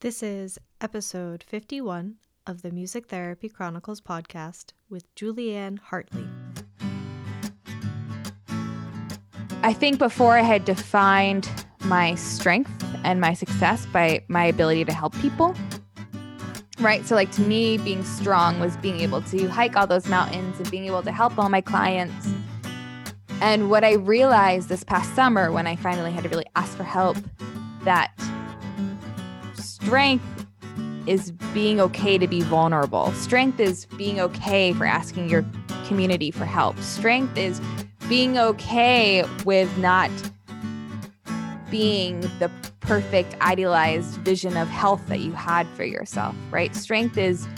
This is episode 51 of the Music Therapy Chronicles podcast with Julianne Hartley. I think before I had defined my strength and my success by my ability to help people. Right. So, like to me, being strong was being able to hike all those mountains and being able to help all my clients. And what I realized this past summer when I finally had to really ask for help that strength is being okay to be vulnerable. Strength is being okay for asking your community for help. Strength is being okay with not being the perfect idealized vision of health that you had for yourself, right? Strength is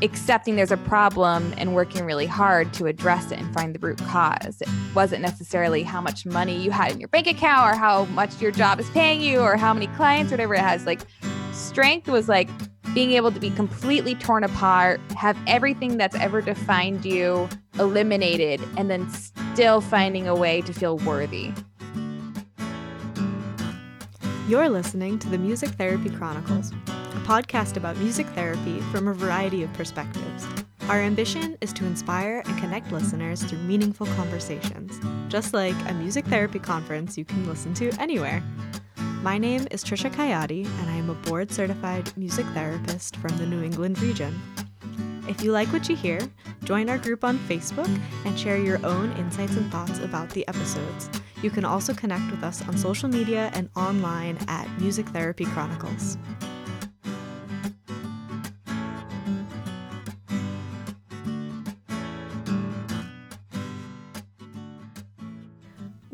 accepting there's a problem and working really hard to address it and find the root cause. It wasn't necessarily how much money you had in your bank account or how much your job is paying you or how many clients, whatever it has. Like strength was like being able to be completely torn apart, have everything that's ever defined you eliminated, and then still finding a way to feel worthy. You're listening to the Music Therapy Chronicles, a podcast about music therapy from a variety of perspectives. Our ambition is to inspire and connect listeners through meaningful conversations, just like a music therapy conference you can listen to anywhere. My name is Trisha Coyote, and I am a board certified music therapist from the New England region. If you like what you hear, join our group on Facebook and share your own insights and thoughts about the episodes. You can also connect with us on social media and online at Music Therapy Chronicles.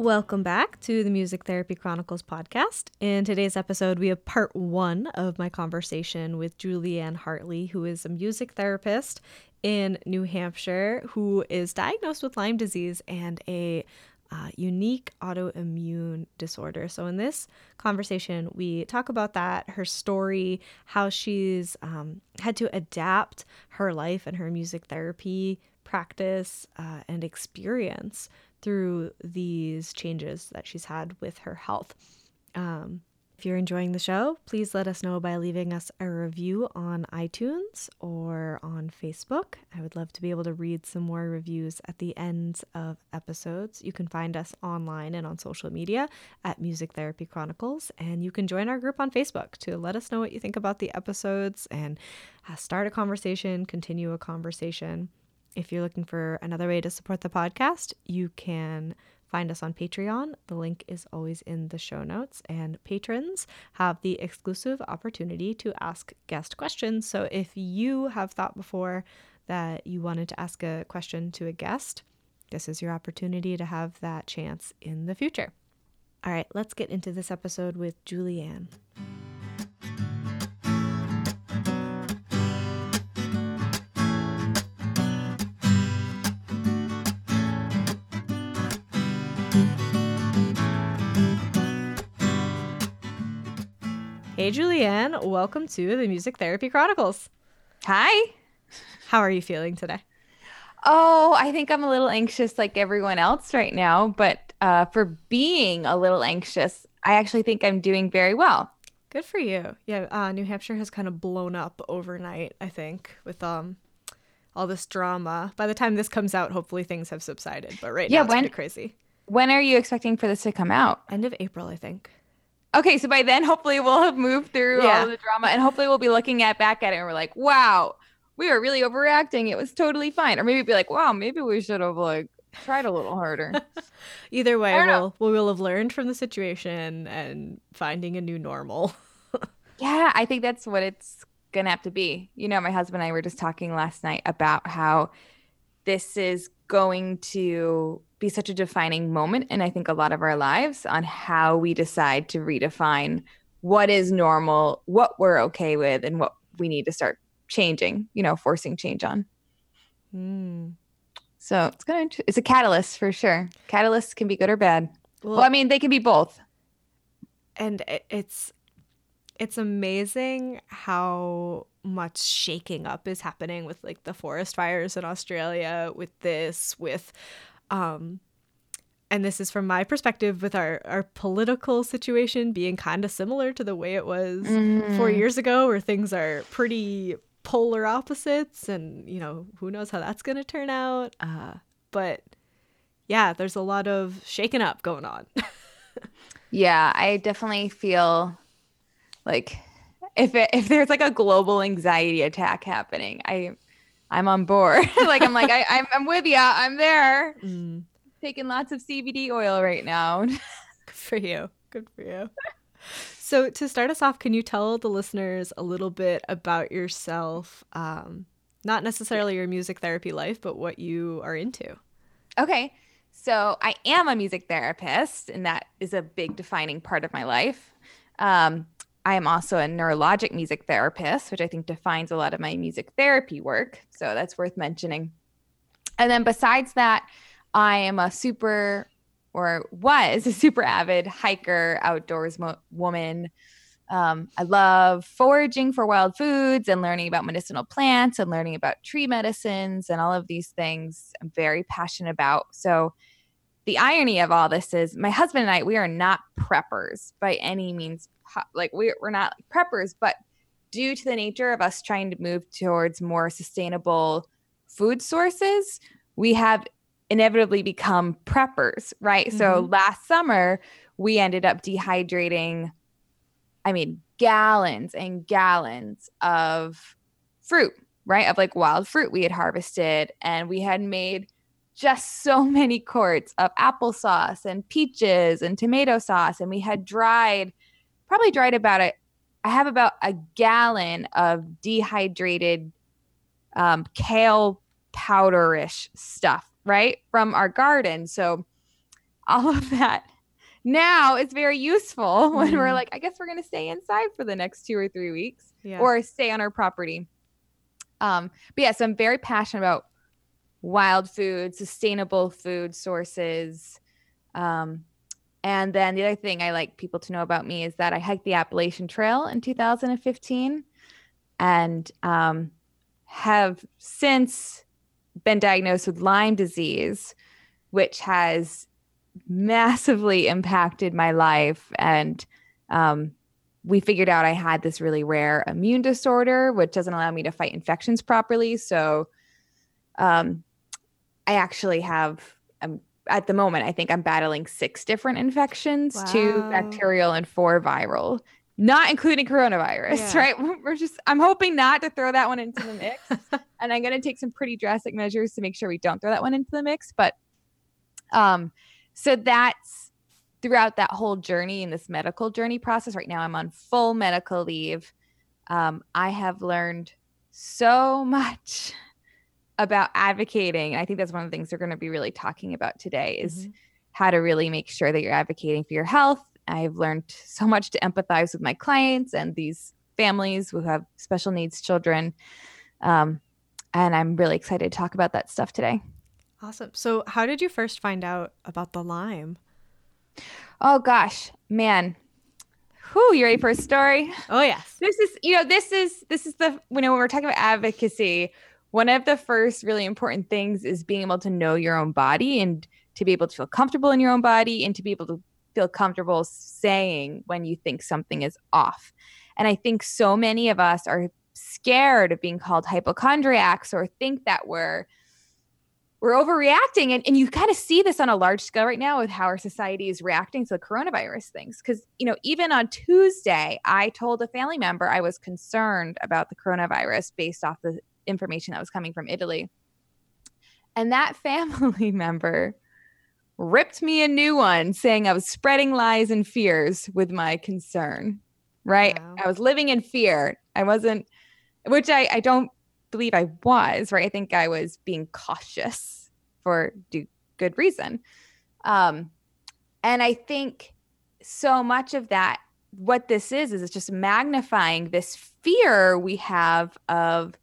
Welcome back to the Music Therapy Chronicles podcast. In today's episode, we have part one of my conversation with Julianne Hartley, who is a music therapist in New Hampshire who is diagnosed with Lyme disease and a uh, unique autoimmune disorder. So, in this conversation, we talk about that, her story, how she's um, had to adapt her life and her music therapy practice uh, and experience through these changes that she's had with her health. Um, if you're enjoying the show, please let us know by leaving us a review on iTunes or on Facebook. I would love to be able to read some more reviews at the ends of episodes. You can find us online and on social media at Music Therapy Chronicles, and you can join our group on Facebook to let us know what you think about the episodes and uh, start a conversation, continue a conversation. If you're looking for another way to support the podcast, you can find us on Patreon. The link is always in the show notes. And patrons have the exclusive opportunity to ask guest questions. So if you have thought before that you wanted to ask a question to a guest, this is your opportunity to have that chance in the future. All right, let's get into this episode with Julianne. Hey, Julianne, welcome to the Music Therapy Chronicles. Hi. How are you feeling today? Oh, I think I'm a little anxious like everyone else right now, but uh, for being a little anxious, I actually think I'm doing very well. Good for you. Yeah, uh, New Hampshire has kind of blown up overnight, I think, with um all this drama. By the time this comes out, hopefully things have subsided. But right yeah, now it's when, crazy. When are you expecting for this to come out? End of April, I think. Okay, so by then, hopefully, we'll have moved through yeah. all the drama, and hopefully, we'll be looking at back at it, and we're like, "Wow, we were really overreacting. It was totally fine." Or maybe be like, "Wow, maybe we should have like tried a little harder." Either way, we'll we will have learned from the situation and finding a new normal. yeah, I think that's what it's gonna have to be. You know, my husband and I were just talking last night about how this is going to be such a defining moment in I think a lot of our lives on how we decide to redefine what is normal, what we're okay with, and what we need to start changing, you know, forcing change on. Mm. So it's gonna it's a catalyst for sure. Catalysts can be good or bad. Well, well I mean, they can be both. And it's it's amazing how much shaking up is happening with like the forest fires in Australia, with this, with um, and this is from my perspective with our, our political situation being kind of similar to the way it was mm. four years ago, where things are pretty polar opposites, and you know, who knows how that's going to turn out. Uh, but yeah, there's a lot of shaking up going on. yeah, I definitely feel like if it, if there's like a global anxiety attack happening, I I'm on board. like I'm like I, I'm I'm with you. I'm there. Mm. Taking lots of CBD oil right now. Good for you. Good for you. So to start us off, can you tell the listeners a little bit about yourself? Um, not necessarily your music therapy life, but what you are into. Okay. So I am a music therapist, and that is a big defining part of my life. Um, I am also a neurologic music therapist, which I think defines a lot of my music therapy work. So that's worth mentioning. And then besides that, I am a super or was a super avid hiker, outdoors mo- woman. Um, I love foraging for wild foods and learning about medicinal plants and learning about tree medicines and all of these things I'm very passionate about. So, the irony of all this is my husband and I, we are not preppers by any means like we, we're not preppers, but due to the nature of us trying to move towards more sustainable food sources, we have inevitably become preppers, right? Mm-hmm. So last summer, we ended up dehydrating, I mean, gallons and gallons of fruit, right? Of like wild fruit we had harvested. And we had made just so many quarts of applesauce and peaches and tomato sauce. And we had dried probably dried about it. I have about a gallon of dehydrated um, kale powderish stuff, right, from our garden. So all of that now is very useful when mm. we're mm-hmm. like, I guess we're going to stay inside for the next two or three weeks yeah. or stay on our property. Um, but yeah, so I'm very passionate about wild food, sustainable food sources, um, and then the other thing I like people to know about me is that I hiked the Appalachian Trail in 2015 and um, have since been diagnosed with Lyme disease, which has massively impacted my life. And um, we figured out I had this really rare immune disorder, which doesn't allow me to fight infections properly. So um, I actually have, I'm at the moment, I think I'm battling six different infections, wow. two bacterial and four viral, not including coronavirus, yeah. right? We're just, I'm hoping not to throw that one into the mix. and I'm going to take some pretty drastic measures to make sure we don't throw that one into the mix. But, um, so that's throughout that whole journey in this medical journey process. Right now, I'm on full medical leave. Um, I have learned so much about advocating. I think that's one of the things we're going to be really talking about today is mm-hmm. how to really make sure that you're advocating for your health. I've learned so much to empathize with my clients and these families who have special needs children. Um, and I'm really excited to talk about that stuff today. Awesome. So, how did you first find out about the Lyme? Oh, gosh, man. Who you ready for a story? Oh yes. This is, you know, this is this is the you know when we're talking about advocacy, one of the first really important things is being able to know your own body and to be able to feel comfortable in your own body and to be able to feel comfortable saying when you think something is off. And I think so many of us are scared of being called hypochondriacs or think that we're we're overreacting and, and you kind of see this on a large scale right now with how our society is reacting to the coronavirus things because you know even on tuesday i told a family member i was concerned about the coronavirus based off the information that was coming from Italy. And that family member ripped me a new one saying I was spreading lies and fears with my concern. Right. Wow. I was living in fear. I wasn't, which I, I don't believe I was, right? I think I was being cautious for do, good reason. Um, and I think so much of that, what this is, is it's just magnifying this fear we have of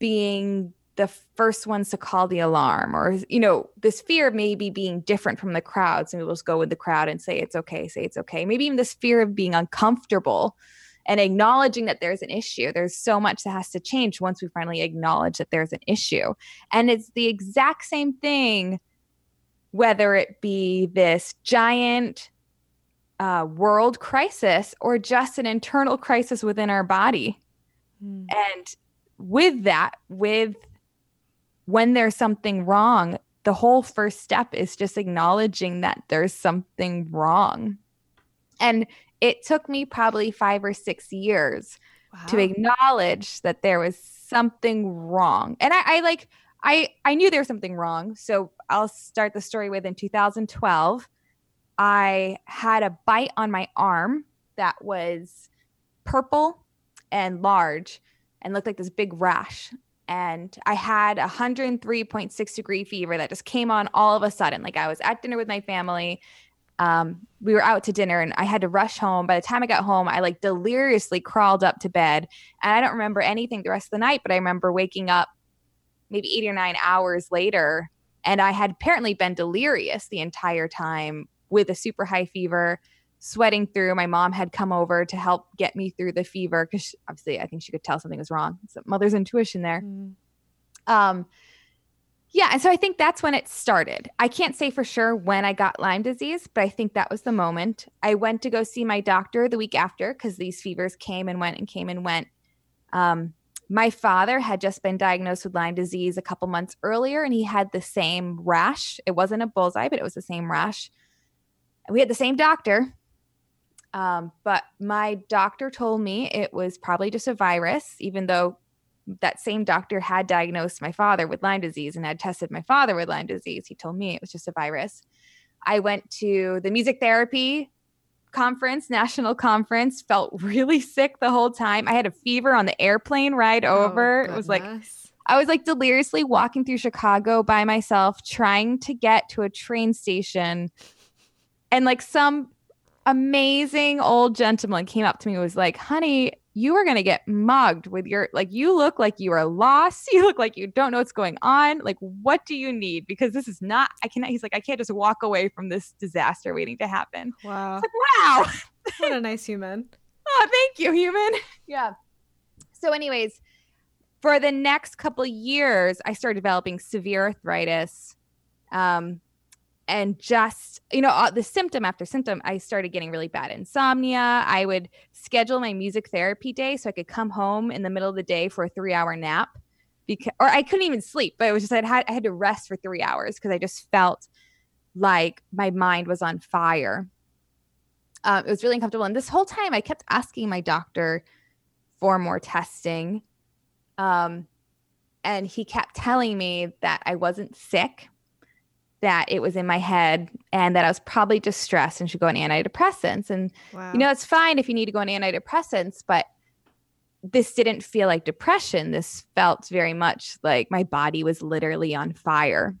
being the first ones to call the alarm or you know this fear of maybe being different from the crowd some people just go with the crowd and say it's okay say it's okay maybe even this fear of being uncomfortable and acknowledging that there's an issue there's so much that has to change once we finally acknowledge that there's an issue and it's the exact same thing whether it be this giant uh, world crisis or just an internal crisis within our body. Mm. And with that, with when there's something wrong, the whole first step is just acknowledging that there's something wrong. And it took me probably five or six years wow. to acknowledge that there was something wrong. And I, I like, I, I knew there was something wrong. So I'll start the story with in 2012, I had a bite on my arm that was purple and large and looked like this big rash and I had a 103.6 degree fever that just came on all of a sudden. Like I was at dinner with my family. Um, we were out to dinner and I had to rush home. By the time I got home, I like deliriously crawled up to bed. And I don't remember anything the rest of the night, but I remember waking up maybe eight or nine hours later. And I had apparently been delirious the entire time with a super high fever sweating through. My mom had come over to help get me through the fever because obviously I think she could tell something was wrong. So mother's intuition there. Mm. Um, yeah, and so I think that's when it started. I can't say for sure when I got Lyme disease, but I think that was the moment. I went to go see my doctor the week after because these fevers came and went and came and went. Um, my father had just been diagnosed with Lyme disease a couple months earlier, and he had the same rash. It wasn't a bullseye, but it was the same rash. We had the same doctor, um, but my doctor told me it was probably just a virus, even though that same doctor had diagnosed my father with Lyme disease and had tested my father with Lyme disease. He told me it was just a virus. I went to the music therapy conference, national conference, felt really sick the whole time. I had a fever on the airplane ride oh, over. Oh, it was like I was like deliriously walking through Chicago by myself, trying to get to a train station. And like some amazing old gentleman came up to me was like, honey, you are going to get mugged with your, like, you look like you are lost. You look like you don't know what's going on. Like, what do you need? Because this is not, I cannot, he's like, I can't just walk away from this disaster waiting to happen. Wow. Like, wow. what a nice human. oh, thank you, human. Yeah. So, anyways, for the next couple years, I started developing severe arthritis. Um, and just you know uh, the symptom after symptom i started getting really bad insomnia. I would schedule my music therapy day so i could come home in the middle of the day for a three hour nap because or i couldn't even sleep but it was just i had, I had to rest for three hours because i just felt like my mind was on fire. Um, it was really uncomfortable and this whole time i kept asking my doctor for more testing um, and he kept telling me that i wasn't sick that it was in my head and that I was probably just stressed and should go on antidepressants. And wow. you know, it's fine if you need to go on antidepressants, but this didn't feel like depression. This felt very much like my body was literally on fire.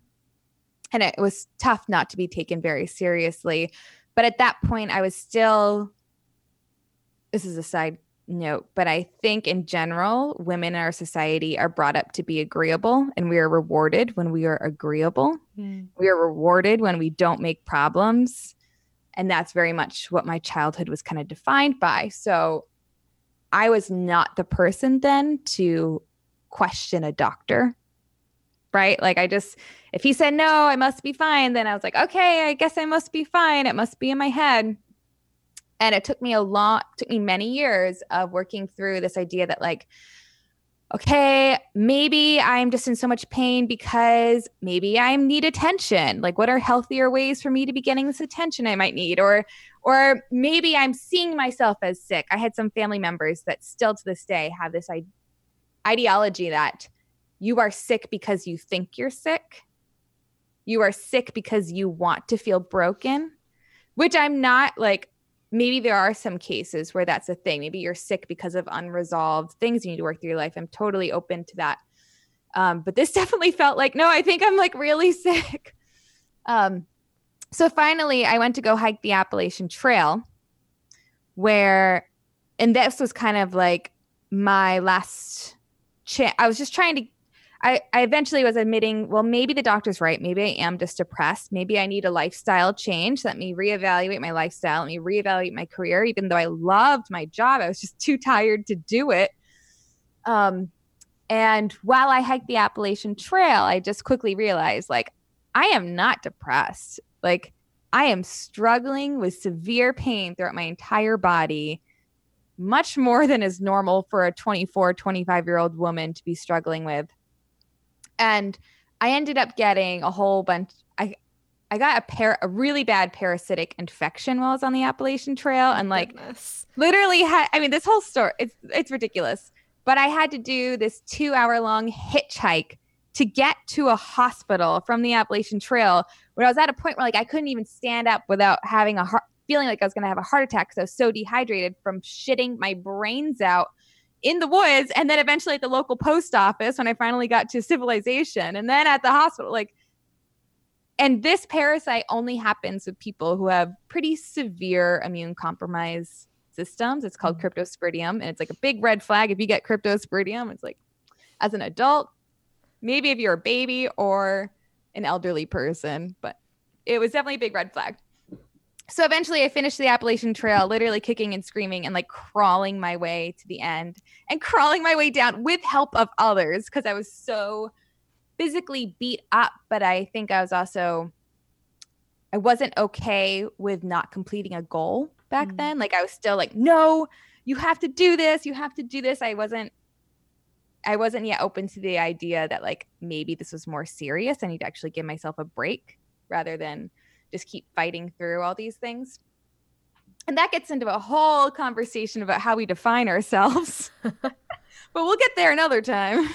And it was tough not to be taken very seriously. But at that point, I was still, this is a side note, but I think in general, women in our society are brought up to be agreeable and we are rewarded when we are agreeable. Mm. We are rewarded when we don't make problems. And that's very much what my childhood was kind of defined by. So I was not the person then to question a doctor. Right. Like I just, if he said no, I must be fine, then I was like, okay, I guess I must be fine. It must be in my head and it took me a lot took me many years of working through this idea that like okay maybe i'm just in so much pain because maybe i need attention. Like what are healthier ways for me to be getting this attention i might need? Or or maybe i'm seeing myself as sick. I had some family members that still to this day have this I- ideology that you are sick because you think you're sick. You are sick because you want to feel broken which i'm not like maybe there are some cases where that's a thing. Maybe you're sick because of unresolved things you need to work through your life. I'm totally open to that. Um, but this definitely felt like, no, I think I'm like really sick. Um, so finally, I went to go hike the Appalachian Trail, where, and this was kind of like my last chance. I was just trying to I, I eventually was admitting, well, maybe the doctor's right. Maybe I am just depressed. Maybe I need a lifestyle change. Let me reevaluate my lifestyle. Let me reevaluate my career. Even though I loved my job, I was just too tired to do it. Um, and while I hiked the Appalachian Trail, I just quickly realized, like, I am not depressed. Like, I am struggling with severe pain throughout my entire body, much more than is normal for a 24, 25 year old woman to be struggling with. And I ended up getting a whole bunch. I, I got a pair a really bad parasitic infection while I was on the Appalachian Trail and like Goodness. literally had I mean this whole story it's it's ridiculous. But I had to do this 2 hour long hitchhike to get to a hospital from the Appalachian Trail where I was at a point where like I couldn't even stand up without having a heart feeling like I was going to have a heart attack because I was so dehydrated from shitting my brains out in the woods and then eventually at the local post office when I finally got to civilization and then at the hospital like and this parasite only happens with people who have pretty severe immune compromise systems. It's called mm-hmm. cryptosporidium and it's like a big red flag if you get cryptosporidium. It's like as an adult, maybe if you're a baby or an elderly person, but it was definitely a big red flag. So eventually I finished the Appalachian Trail, literally kicking and screaming and like crawling my way to the end and crawling my way down with help of others because I was so physically beat up. But I think I was also, I wasn't okay with not completing a goal back mm. then. Like I was still like, no, you have to do this. You have to do this. I wasn't I wasn't yet open to the idea that like maybe this was more serious. I need to actually give myself a break rather than just keep fighting through all these things. And that gets into a whole conversation about how we define ourselves. but we'll get there another time.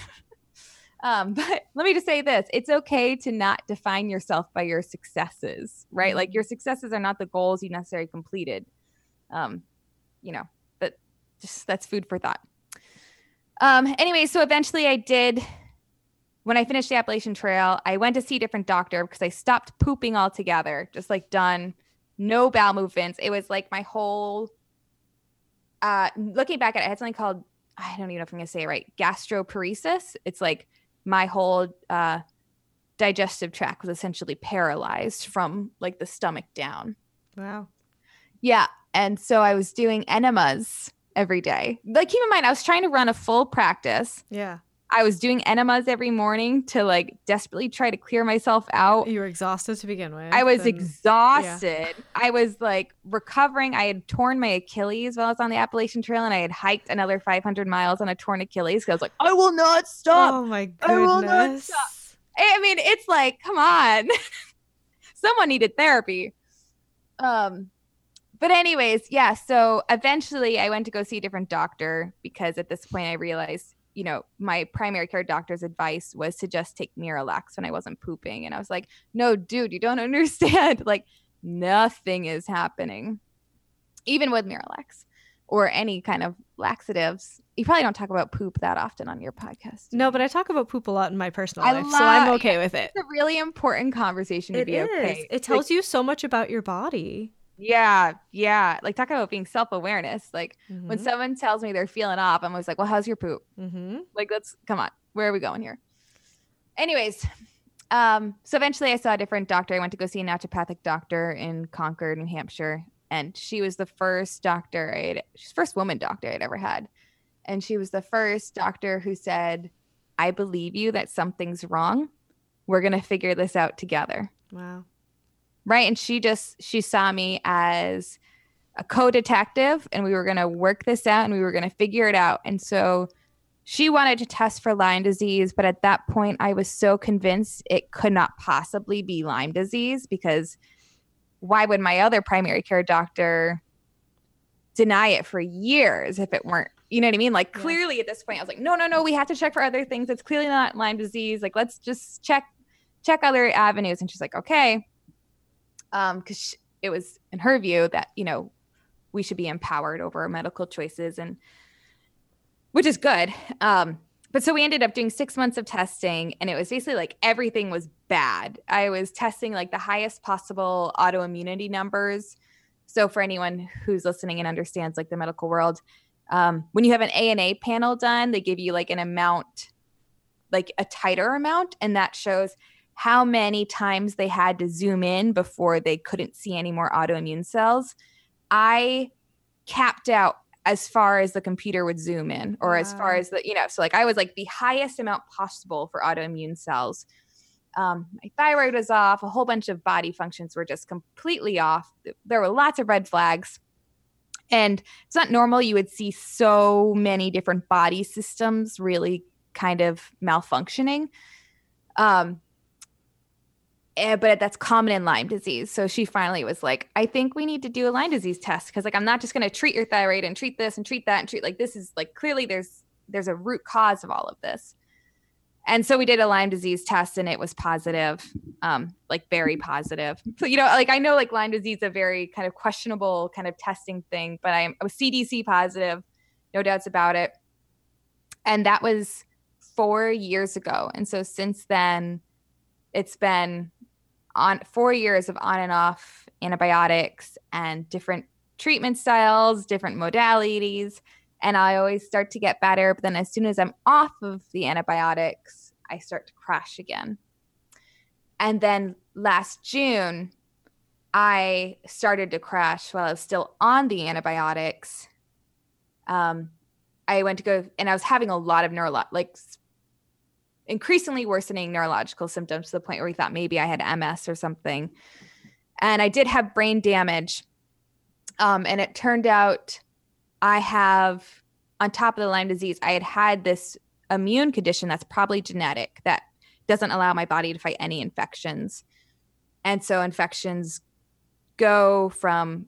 um, but let me just say this it's okay to not define yourself by your successes, right? Like your mm-hmm. successes are not the goals you necessarily completed. Um, you know, but just that's food for thought. Um, anyway, so eventually I did when I finished the Appalachian Trail, I went to see a different doctor because I stopped pooping altogether, just like done, no bowel movements. It was like my whole uh looking back at it, I had something called I don't even know if I'm gonna say it right, gastroparesis. It's like my whole uh digestive tract was essentially paralyzed from like the stomach down. Wow. Yeah. And so I was doing enemas every day. Like keep in mind, I was trying to run a full practice. Yeah. I was doing enemas every morning to like desperately try to clear myself out. You were exhausted to begin with. I was and, exhausted. Yeah. I was like recovering. I had torn my Achilles while I was on the Appalachian Trail and I had hiked another 500 miles on a torn Achilles. I was like, I will not stop. Oh my goodness. I will not stop. I mean, it's like, come on. Someone needed therapy. Um, but anyways, yeah. So eventually, I went to go see a different doctor because at this point, I realized, you know, my primary care doctor's advice was to just take Miralax when I wasn't pooping, and I was like, no, dude, you don't understand. like, nothing is happening, even with Miralax or any kind of laxatives. You probably don't talk about poop that often on your podcast. No, but I talk about poop a lot in my personal I life, love, so I'm okay with it. It's a really important conversation to it be is. okay. It tells like, you so much about your body. Yeah, yeah. Like talk about being self awareness. Like mm-hmm. when someone tells me they're feeling off, I'm always like, "Well, how's your poop?" Mm-hmm. Like, let's come on. Where are we going here? Anyways, um, so eventually I saw a different doctor. I went to go see a naturopathic doctor in Concord, New Hampshire, and she was the first doctor I'd, she's first woman doctor I'd ever had, and she was the first doctor who said, "I believe you that something's wrong. We're gonna figure this out together." Wow right. And she just she saw me as a co-detective and we were going to work this out and we were going to figure it out. And so she wanted to test for lyme disease but at that point i was so convinced it could not possibly be lyme disease because why would my other primary care doctor deny it for years if it weren't you know what i mean? Like yeah. clearly at this point i was like no no no we have to check for other things. It's clearly not lyme disease. Like let's just check check other avenues. And she's like okay um because it was in her view that you know we should be empowered over our medical choices and which is good. Um but so we ended up doing six months of testing and it was basically like everything was bad. I was testing like the highest possible autoimmunity numbers. So for anyone who's listening and understands like the medical world um, when you have an ana panel done they give you like an amount like a titer amount and that shows how many times they had to zoom in before they couldn't see any more autoimmune cells. I capped out as far as the computer would zoom in or wow. as far as the you know so like i was like the highest amount possible for autoimmune cells Um, my thyroid was off. A whole bunch of body functions were just completely off. There were lots of red flags. And it's not normal. You would see so many different body systems really kind of malfunctioning. Um, but that's common in Lyme disease. So she finally was like, I think we need to do a Lyme disease test because like I'm not just going to treat your thyroid and treat this and treat that and treat like this is like clearly there's there's a root cause of all of this. And so we did a Lyme disease test and it was positive, um, like very positive. So, you know, like I know like Lyme disease is a very kind of questionable kind of testing thing, but I'm, I was CDC positive, no doubts about it. And that was four years ago. And so since then, it's been on four years of on and off antibiotics and different treatment styles, different modalities and I always start to get better. But then as soon as I'm off of the antibiotics, I start to crash again. And then last June, I started to crash while I was still on the antibiotics. Um, I went to go and I was having a lot of neuro like increasingly worsening neurological symptoms to the point where we thought maybe I had MS or something. And I did have brain damage. Um, and it turned out I have, on top of the Lyme disease, I had had this immune condition that's probably genetic that doesn't allow my body to fight any infections. And so infections go from,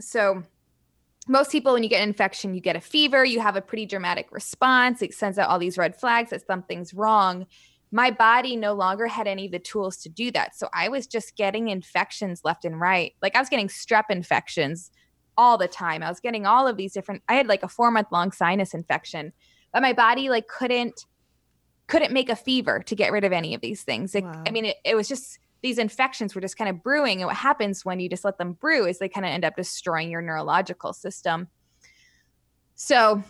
so most people, when you get an infection, you get a fever, you have a pretty dramatic response. It sends out all these red flags that something's wrong. My body no longer had any of the tools to do that. So I was just getting infections left and right. Like I was getting strep infections all the time. I was getting all of these different I had like a 4 month long sinus infection, but my body like couldn't couldn't make a fever to get rid of any of these things. Like, wow. I mean, it, it was just these infections were just kind of brewing. And what happens when you just let them brew is they kind of end up destroying your neurological system. So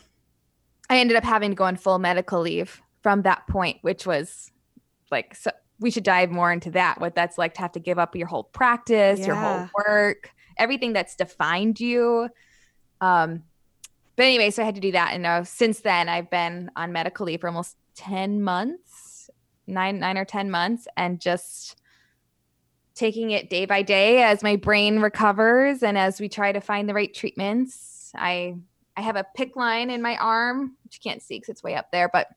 I ended up having to go on full medical leave from that point, which was like, so we should dive more into that, what that's like to have to give up your whole practice, yeah. your whole work everything that's defined you. Um, but anyway, so I had to do that. And uh, since then, I've been on medical leave for almost 10 months, nine, nine or 10 months, and just taking it day by day as my brain recovers and as we try to find the right treatments. I I have a PICC line in my arm, which you can't see because it's way up there, but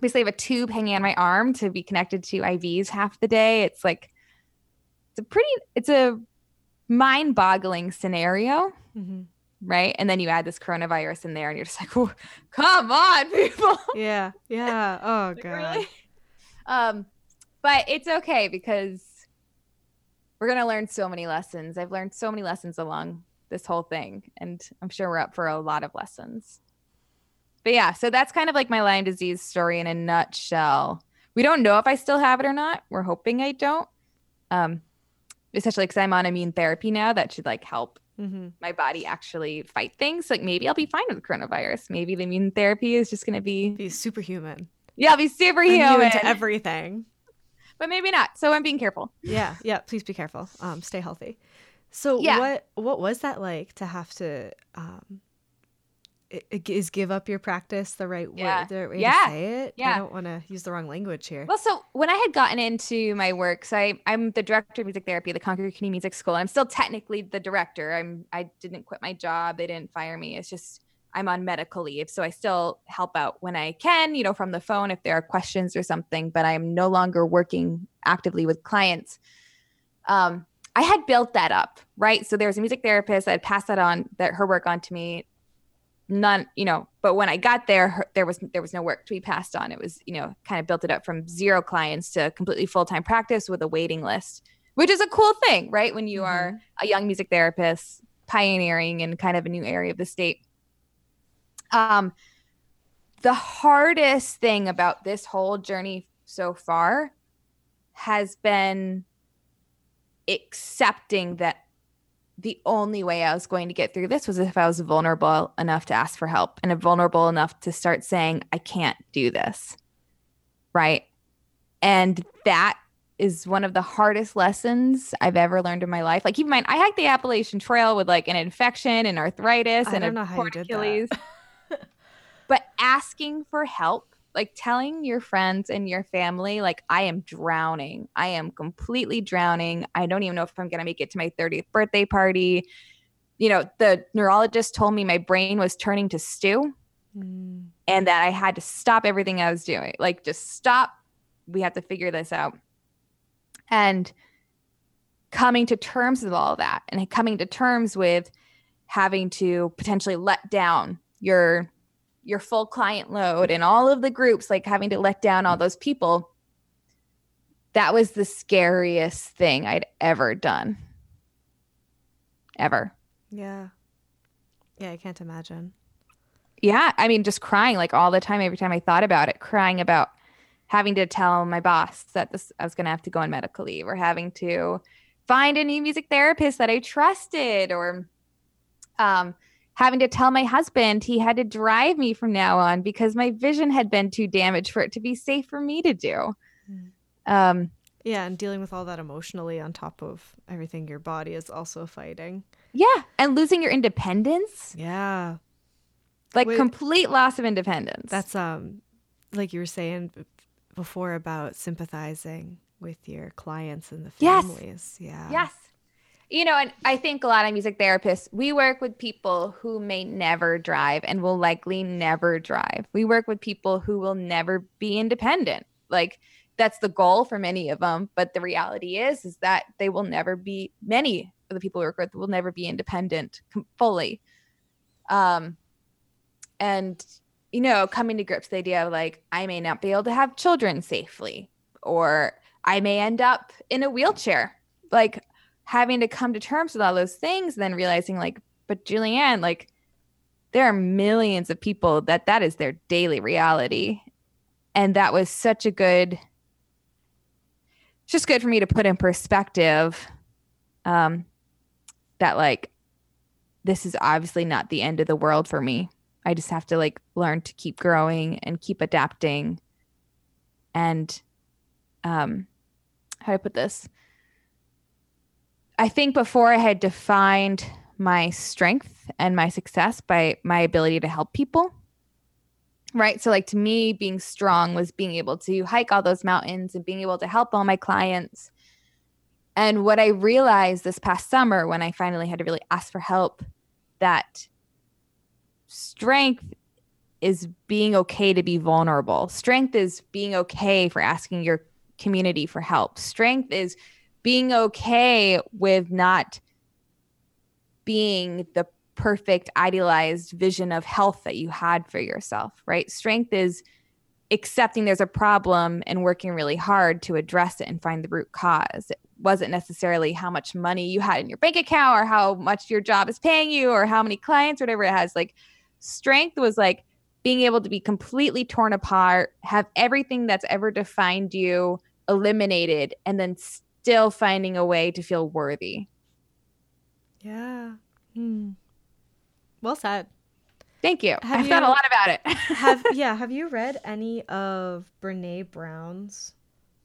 basically I have a tube hanging on my arm to be connected to IVs half the day. It's like it's a pretty it's a mind boggling scenario. Mm-hmm. Right. And then you add this coronavirus in there and you're just like, oh, come on, people. Yeah. Yeah. Oh, like, God. Really? Um, but it's okay because we're going to learn so many lessons. I've learned so many lessons along this whole thing. And I'm sure we're up for a lot of lessons. But yeah, so that's kind of like my Lyme disease story in a nutshell. We don't know if I still have it or not. We're hoping I don't. Um, especially because I'm on immune therapy now, that should like help mm-hmm. my body actually fight things. Like maybe I'll be fine with coronavirus. Maybe the immune therapy is just going to be be superhuman. Yeah, I'll be superhuman to everything. But maybe not. So I'm being careful. Yeah, yeah. Please be careful. Um, stay healthy. So yeah. what what was that like to have to um is give up your practice the right yeah. way, the way yeah. to say it? Yeah. I don't want to use the wrong language here. Well, so when I had gotten into my work, so I, I'm the director of music therapy at the Concord Community Music School. I'm still technically the director. I'm I didn't quit my job. They didn't fire me. It's just I'm on medical leave. So I still help out when I can, you know, from the phone if there are questions or something, but I'm no longer working actively with clients. Um, I had built that up, right? So there was a music therapist. I'd pass that on, that her work on to me none you know but when i got there there was there was no work to be passed on it was you know kind of built it up from zero clients to completely full-time practice with a waiting list which is a cool thing right when you mm-hmm. are a young music therapist pioneering in kind of a new area of the state um the hardest thing about this whole journey so far has been accepting that the only way I was going to get through this was if I was vulnerable enough to ask for help and vulnerable enough to start saying, I can't do this. Right. And that is one of the hardest lessons I've ever learned in my life. Like, keep in mind, I hiked the Appalachian Trail with like an infection and arthritis I and a torn Achilles. but asking for help like telling your friends and your family, like, I am drowning. I am completely drowning. I don't even know if I'm going to make it to my 30th birthday party. You know, the neurologist told me my brain was turning to stew mm. and that I had to stop everything I was doing. Like, just stop. We have to figure this out. And coming to terms with all that and coming to terms with having to potentially let down your your full client load and all of the groups like having to let down all those people that was the scariest thing i'd ever done. Ever. Yeah. Yeah i can't imagine. Yeah i mean just crying like all the time every time i thought about it crying about having to tell my boss that this i was going to have to go on medical leave or having to find a new music therapist that i trusted or um having to tell my husband he had to drive me from now on because my vision had been too damaged for it to be safe for me to do. Mm. Um, yeah, and dealing with all that emotionally on top of everything your body is also fighting. Yeah, and losing your independence. Yeah. Like Wait, complete loss of independence. That's um like you were saying before about sympathizing with your clients and the families. Yes. Yeah. Yes you know, and I think a lot of music therapists, we work with people who may never drive and will likely never drive. We work with people who will never be independent. Like that's the goal for many of them, but the reality is is that they will never be many of the people we work with will never be independent fully. Um and you know, coming to grips with the idea of like I may not be able to have children safely or I may end up in a wheelchair. Like having to come to terms with all those things, then realizing like, but Julianne, like there are millions of people that that is their daily reality. And that was such a good, just good for me to put in perspective um, that like, this is obviously not the end of the world for me. I just have to like learn to keep growing and keep adapting. And um, how do I put this? I think before I had defined my strength and my success by my ability to help people. Right. So, like to me, being strong was being able to hike all those mountains and being able to help all my clients. And what I realized this past summer when I finally had to really ask for help that strength is being okay to be vulnerable. Strength is being okay for asking your community for help. Strength is being okay with not being the perfect idealized vision of health that you had for yourself, right? Strength is accepting there's a problem and working really hard to address it and find the root cause. It wasn't necessarily how much money you had in your bank account or how much your job is paying you or how many clients, whatever it has. Like, strength was like being able to be completely torn apart, have everything that's ever defined you eliminated, and then still finding a way to feel worthy. Yeah. Hmm. Well said. Thank you. Have I've you, thought a lot about it. have yeah, have you read any of Brene Brown's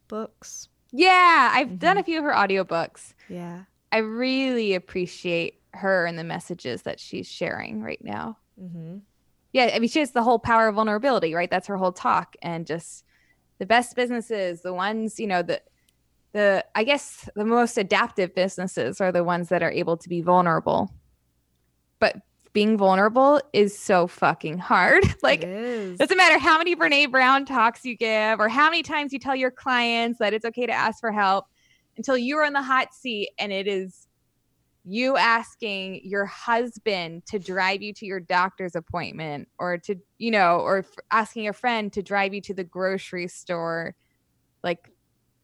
books? Yeah, I've mm-hmm. done a few of her audiobooks. Yeah. I really appreciate her and the messages that she's sharing right now. Mm-hmm. Yeah, I mean, she has the whole power of vulnerability, right? That's her whole talk. And just the best businesses, the ones, you know, that the I guess the most adaptive businesses are the ones that are able to be vulnerable. But being vulnerable is so fucking hard. like it doesn't matter how many Brene Brown talks you give or how many times you tell your clients that it's okay to ask for help until you're in the hot seat and it is you asking your husband to drive you to your doctor's appointment or to you know or asking a friend to drive you to the grocery store like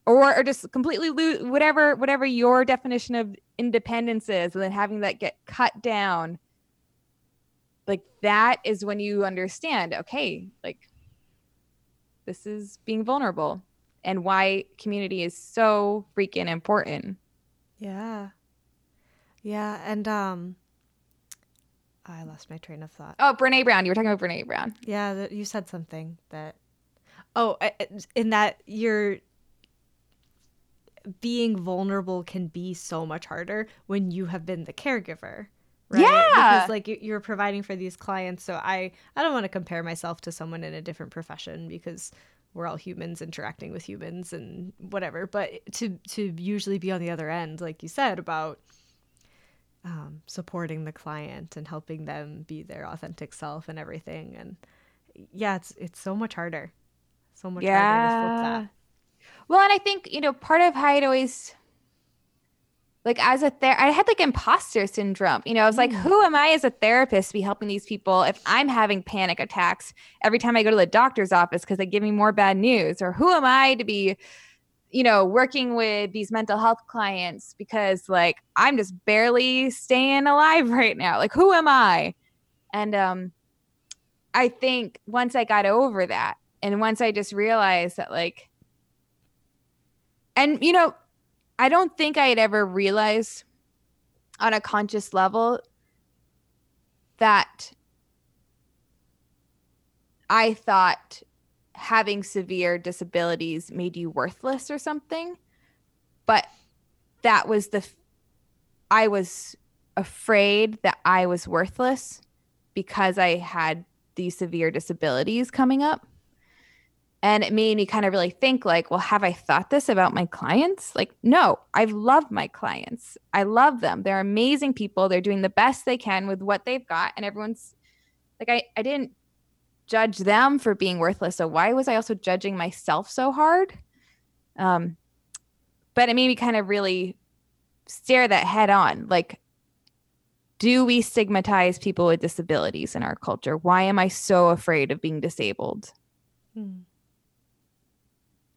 or, or just completely lose whatever whatever your definition of independence is and then having that get cut down like that is when you understand okay like this is being vulnerable and why community is so freaking important. Yeah. Yeah and um i lost my train of thought. Oh brene brown you were talking about brene brown. Yeah you said something that oh in that you're being vulnerable can be so much harder when you have been the caregiver, right? Yeah. Because like you- you're providing for these clients. So I, I don't want to compare myself to someone in a different profession because we're all humans interacting with humans and whatever. But to, to usually be on the other end, like you said, about um, supporting the client and helping them be their authentic self and everything. And yeah, it's, it's so much harder. So much harder to flip that. Well, and I think, you know, part of how I'd always like as a ther I had like imposter syndrome. You know, I was like, Mm. who am I as a therapist to be helping these people if I'm having panic attacks every time I go to the doctor's office because they give me more bad news? Or who am I to be, you know, working with these mental health clients because like I'm just barely staying alive right now. Like, who am I? And um I think once I got over that and once I just realized that like and you know i don't think i had ever realized on a conscious level that i thought having severe disabilities made you worthless or something but that was the f- i was afraid that i was worthless because i had these severe disabilities coming up and it made me kind of really think like well have i thought this about my clients? Like no I love my clients. I love them. They're amazing people. They're doing the best they can with what they've got and everyone's like i, I didn't judge them for being worthless so why was i also judging myself so hard? Um but it made me kind of really stare that head on like do we stigmatize people with disabilities in our culture? Why am i so afraid of being disabled? Hmm.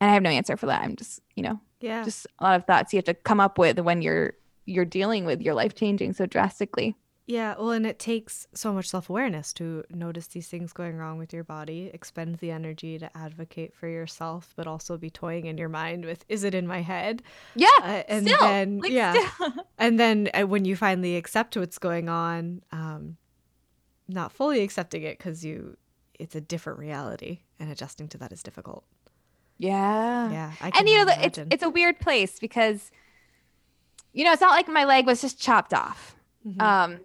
And I have no answer for that. I'm just, you know, Yeah. just a lot of thoughts you have to come up with when you're you're dealing with your life changing so drastically. Yeah, well, and it takes so much self awareness to notice these things going wrong with your body, expend the energy to advocate for yourself, but also be toying in your mind with, is it in my head? Yeah, Uh, and still, then, like, yeah. And then uh, when you finally accept what's going on, um, not fully accepting it because you, it's a different reality, and adjusting to that is difficult. Yeah, Yeah, and you know, the- it's it's a weird place because, you know, it's not like my leg was just chopped off. Mhm. um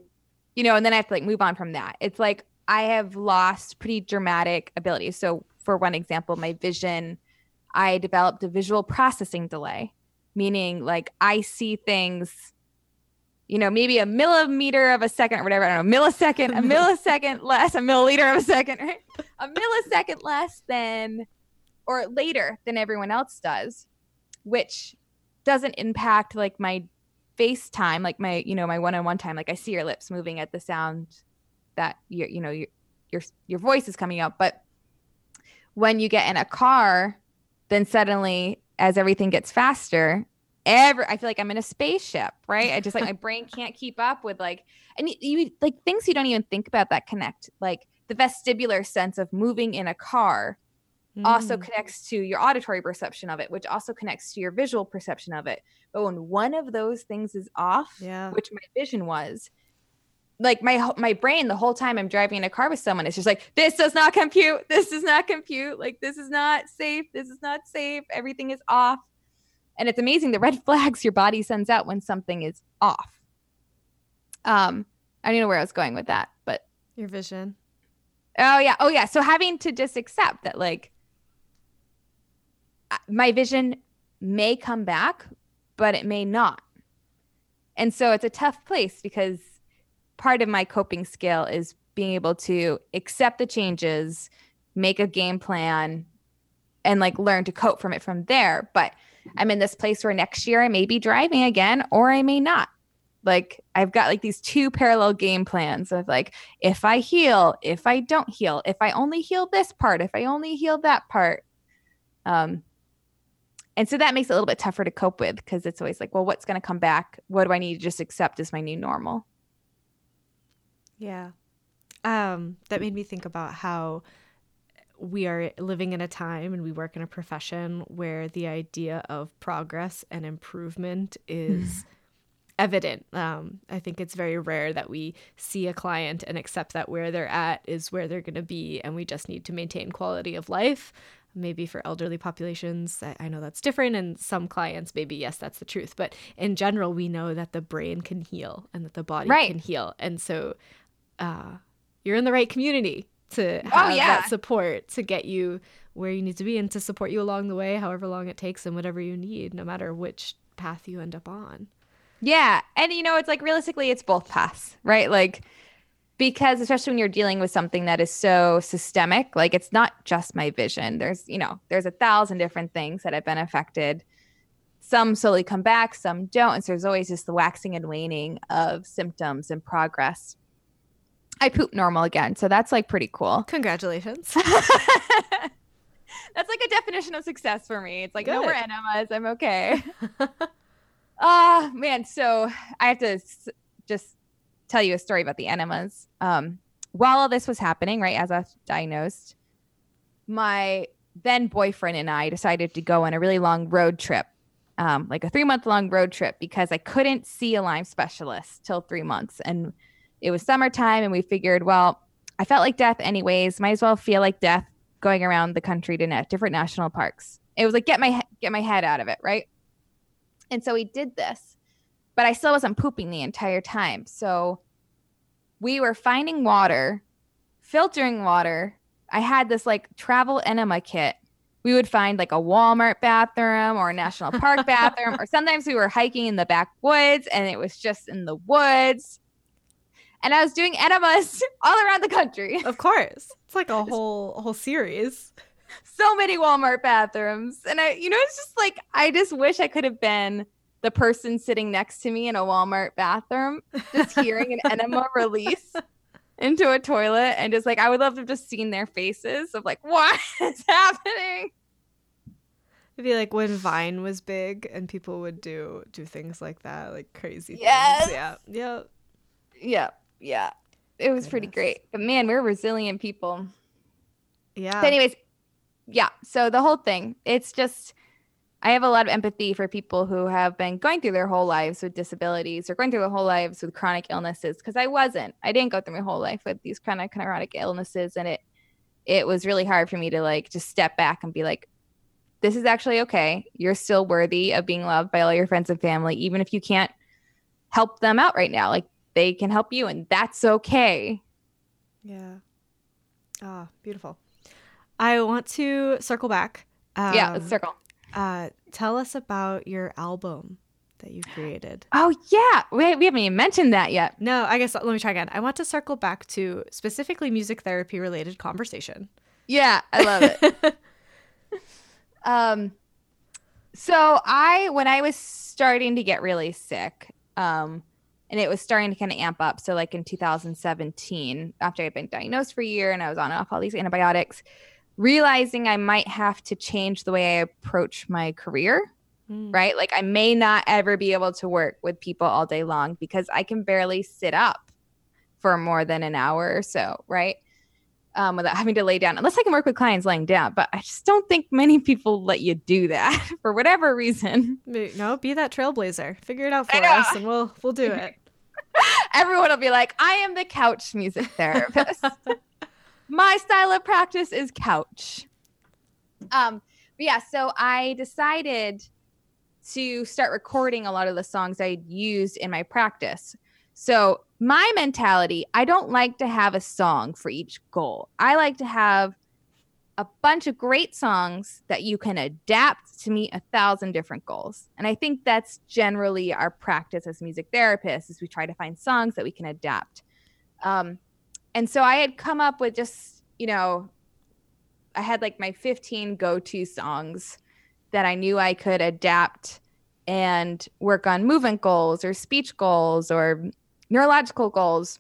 you know and then i have to like move on from that. It's like i have lost pretty dramatic abilities. So for one example my vision i developed a visual processing delay meaning like i see things you know maybe a millimeter of a second or whatever i don't know millisecond a millisecond less a milliliter of a second right? A millisecond less than or later than everyone else does which doesn't impact like my face time like my you know my one-on-one time. Like i see your lips moving at the sound that you you know your your your voice is coming out but when you get in a car then suddenly as everything gets faster every i feel like i'm in a spaceship right? I just like my brain can't keep up with like and you, you like things you don't even think about that connect. Like the vestibular sense of moving in a car also Mm. connects to your auditory perception of it, which also connects to your visual perception of it. But when one of those things is off, Yeah. which my vision was, like my my brain the whole time I'm driving in a car with someone, it's just like this does not compute. This does not compute. Like this is not safe. This is not safe. Everything is off, and it's amazing the red flags your body sends out when something is off. Um, I don't know where I was going with that, but Your vision. Oh yeah. Oh yeah. So having to just accept that like my vision may come back, but it may not. And so it's a tough place because part of my coping skill is being able to accept the changes, make a game plan, and like learn to cope from it from there. But I'm in this place where next year I may be driving again or I may not. Like I've got like these two parallel game plans of like if I heal, if I don't heal, if I only heal this part, if I only heal that part. Um, and so that makes it a little bit tougher to cope with because it's always like, well, what's going to come back? What do I need to just accept as my new normal? Yeah. Um, that made me think about how we are living in a time and we work in a profession where the idea of progress and improvement is evident. Um, I think it's very rare that we see a client and accept that where they're at is where they're going to be, and we just need to maintain quality of life. Maybe for elderly populations, I, know that's different, and some clients, maybe yes, that's the truth. But in general, we know that the brain can heal and that the body Right. can heal, and so uh, you're in the right community to Oh, have yeah. that support to get you where you need to be and to support you along the way, however long it takes, and whatever you need, no matter which path you end up on. Yeah. And you know, it's like realistically, it's both paths, right? Like, because especially when you're dealing with something that is so systemic, like it's not just my vision. There's, you know, there's a thousand different things that have been affected. Some slowly come back, some don't. And so there's always just the waxing and waning of symptoms and progress. I poop normal again. So that's like pretty cool. Congratulations. That's like a definition of success for me. It's like no more Good. enemas. I'm okay. Ah, man. So I have to just tell you a story about the enemas. Um, while all this was happening, right, as I was diagnosed, my then boyfriend and I decided to go on a really long road trip, um, like a three month long road trip, because I couldn't see a Lyme specialist till three months. And it was summertime, and we figured, well, I felt like death anyways. Might as well feel like death going around the country to different national parks. It was like get my get my head out of it, right? And so we did this, but I still wasn't pooping the entire time. So we were finding water, filtering water. I had this like travel enema kit. We would find like a Walmart bathroom or a national park bathroom, or sometimes we were hiking in the backwoods and it was just in the woods. And I was doing enemas all around the country. of course. It's like a whole a whole series. so many Walmart bathrooms. And I, you know, it's just like, I just wish I could have been the person sitting next to me in a Walmart bathroom, just hearing an enema release into a toilet. And just like, I would love to have just seen their faces of like, what is happening? It'd be like when Vine was big and people would do do things like that, like crazy Yes. things. Yeah. Yeah. Yeah. Yeah. It was pretty great. But man, we're resilient people. Yeah. So anyways, yeah. So the whole thing, it's just I have a lot of empathy for people who have been going through their whole lives with disabilities or going through their whole lives with chronic illnesses because I wasn't. I didn't go through my whole life with these chronic of chronic illnesses and it it was really hard for me to like just step back and be like this is actually okay. You're still worthy of being loved by all your friends and family even if you can't help them out right now. Like they can help you and that's okay. Yeah. Ah, beautiful. I want to circle back. Um, yeah, let's circle. Uh, tell us about your album that you created. Oh yeah, we, we haven't even mentioned that yet. No, I guess let me try again. I want to circle back to specifically music therapy related conversation. Yeah, I love it. um, so I when I was starting to get really sick, um, and it was starting to kind of amp up. So like in 2017, after I'd been diagnosed for a year and I was on off all these antibiotics, realizing I might have to change the way I approach my career Mm. right? Like I may not ever be able to work with people all day long because I can barely sit up for more than an hour or so, right? Um, without having to lay down, unless I can work with clients laying down. But I just don't think many people let you do that for whatever reason. No, be that trailblazer. Figure it out for us, and we'll we'll do it. Everyone will be like, I am the couch music therapist. My style of practice is couch. Um, but yeah, so I decided to start recording a lot of the songs I used in my practice. So my mentality, I don't like to have a song for each goal. I like to have a bunch of great songs that you can adapt to meet a thousand different goals. And I think that's generally our practice as music therapists is we try to find songs that we can adapt. Um, and so I had come up with just, you know, I had like my 15 go-to songs that I knew I could adapt and work on movement goals or speech goals or neurological goals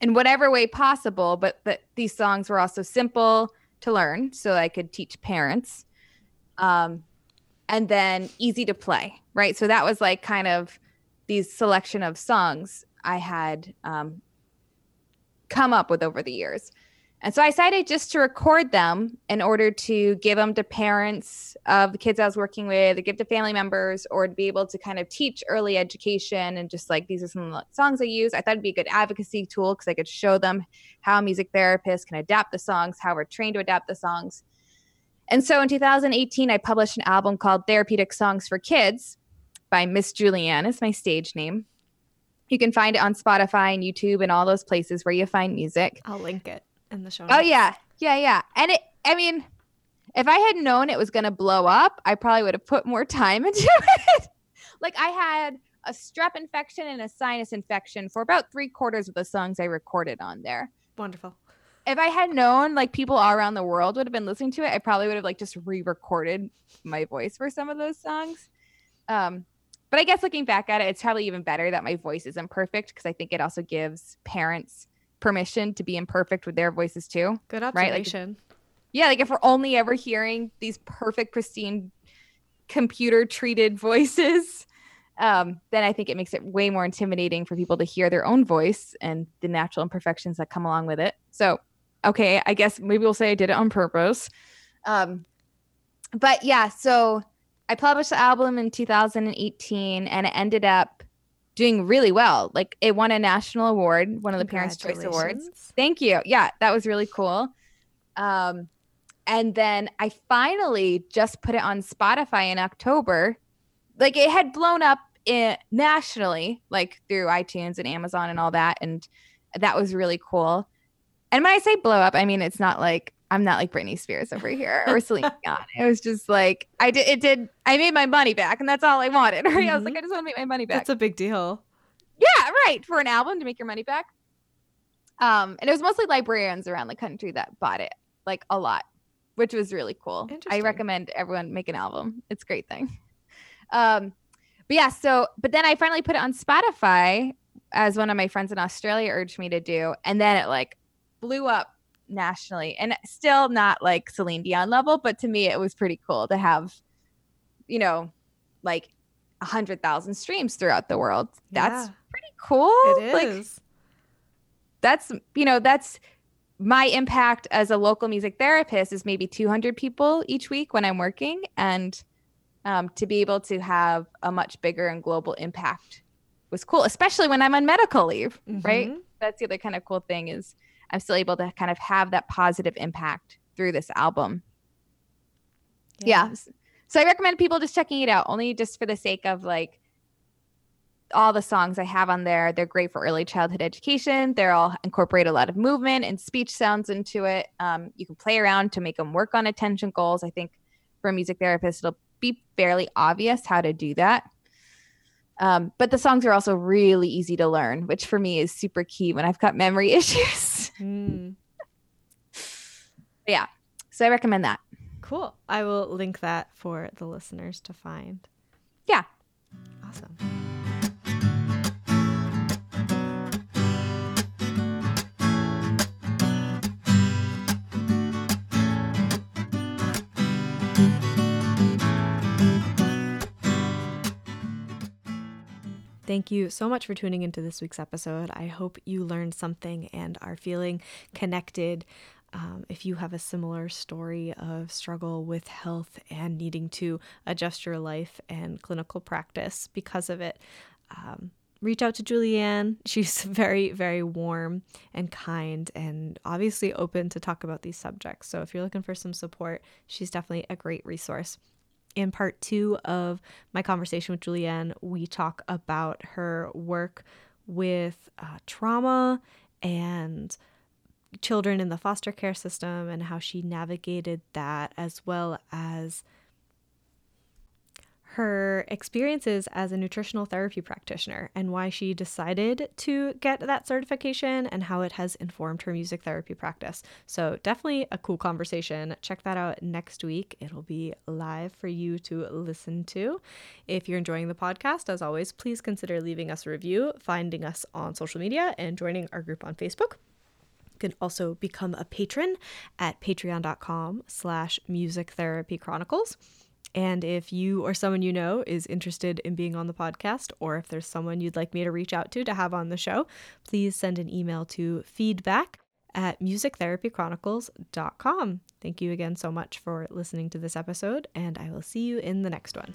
in whatever way possible. But that these songs were also simple to learn, so I could teach parents, um, and then easy to play. Right, so that was like kind of these selection of songs I had um, come up with over the years. And so I decided just to record them in order to give them to parents of the kids I was working with, to give to family members, or to be able to kind of teach early education and just like these are some the songs I use. I thought it'd be a good advocacy tool because I could show them how music therapists can adapt the songs, how we're trained to adapt the songs. And so in 2018, I published an album called Therapeutic Songs for Kids by Miss Julianne, is my stage name. You can find it on Spotify and YouTube and all those places where you find music. I'll link it in the show. Notes. Oh yeah, yeah, yeah. And it, I mean, if I had known it was gonna blow up, I probably would have put more time into it. like I had a strep infection and a sinus infection for about three quarters of the songs I recorded on there. Wonderful. If I had known like people all around the world would have been listening to it, I probably would have like just re-recorded my voice for some of those songs. Um, but I guess looking back at it, it's probably even better that my voice isn't perfect because I think it also gives parents permission to be imperfect with their voices too. Good observation. Right? Like, yeah, like if we're only ever hearing these perfect, pristine, computer treated voices, um, then I think it makes it way more intimidating for people to hear their own voice and the natural imperfections that come along with it. So, okay, I guess maybe we'll say I did it on purpose. Um, but yeah, so I published the album in 2018 and it ended up doing really well. Like it won a national award, one of the Parents' Choice Awards. Thank you. Yeah, that was really cool. Um, and then I finally just put it on Spotify in October. Like it had blown up in, nationally, like through iTunes and Amazon and all that, and that was really cool. And when I say blow up, I mean it's not like I'm not like Britney Spears over here or Celine Dion. It was just like I did. It did. I made my money back, and that's all I wanted. Right? Mm-hmm. I was like, mm-hmm. I just want to make my money back. That's a big deal. Yeah, right. For an album to make your money back. Um, and it was mostly librarians around the country that bought it, like a lot, which was really cool. I recommend everyone make an album. It's a great thing. Um, but yeah, so but then I finally put it on Spotify as one of my friends in Australia urged me to do, and then it like blew up nationally and still not like Celine Dion level, but to me it was pretty cool to have, you know, like a hundred thousand streams throughout the world. That's yeah. pretty cool. It is. Like, that's you know, that's my impact as a local music therapist is maybe 200 people each week when I'm working. And um, to be able to have a much bigger and global impact was cool, especially when I'm on medical leave, mm-hmm. right? That's the other kind of cool thing is I'm still able to kind of have that positive impact through this album. Yeah. yeah. So I recommend people just checking it out, only just for the sake of like all the songs I have on there. They're great for early childhood education. They're all incorporate a lot of movement and speech sounds into it. Um, you can play around to make them work on attention goals. I think for a music therapist, it'll be fairly obvious how to do that. Um, but the songs are also really easy to learn, which for me is super key when I've got memory issues. Mm. yeah. So I recommend that. Cool. I will link that for the listeners to find. Yeah. Awesome. Thank you so much for tuning into this week's episode. I hope you learned something and are feeling connected. Um, if you have a similar story of struggle with health and needing to adjust your life and clinical practice because of it, um, reach out to Julianne. She's very, very warm and kind and obviously open to talk about these subjects. So if you're looking for some support, she's definitely a great resource in part two of my conversation with Julianne, we talk about her work with uh, trauma and children in the foster care system and how she navigated that, as well as her experiences as a nutritional therapy practitioner and why she decided to get that certification and how it has informed her music therapy practice. So, definitely a cool conversation. Check that out next week. It'll be live for you to listen to. If you're enjoying the podcast, as always, please consider leaving us a review, finding us on social media, and joining our group on Facebook. You can also become a patron at patreon.com slash music therapy chronicles. And if you or someone you know is interested in being on the podcast, or if there's someone you'd like me to reach out to to have on the show, please send an email to feedback at musictherapychronicles.com. Thank you again so much for listening to this episode, and I will see you in the next one.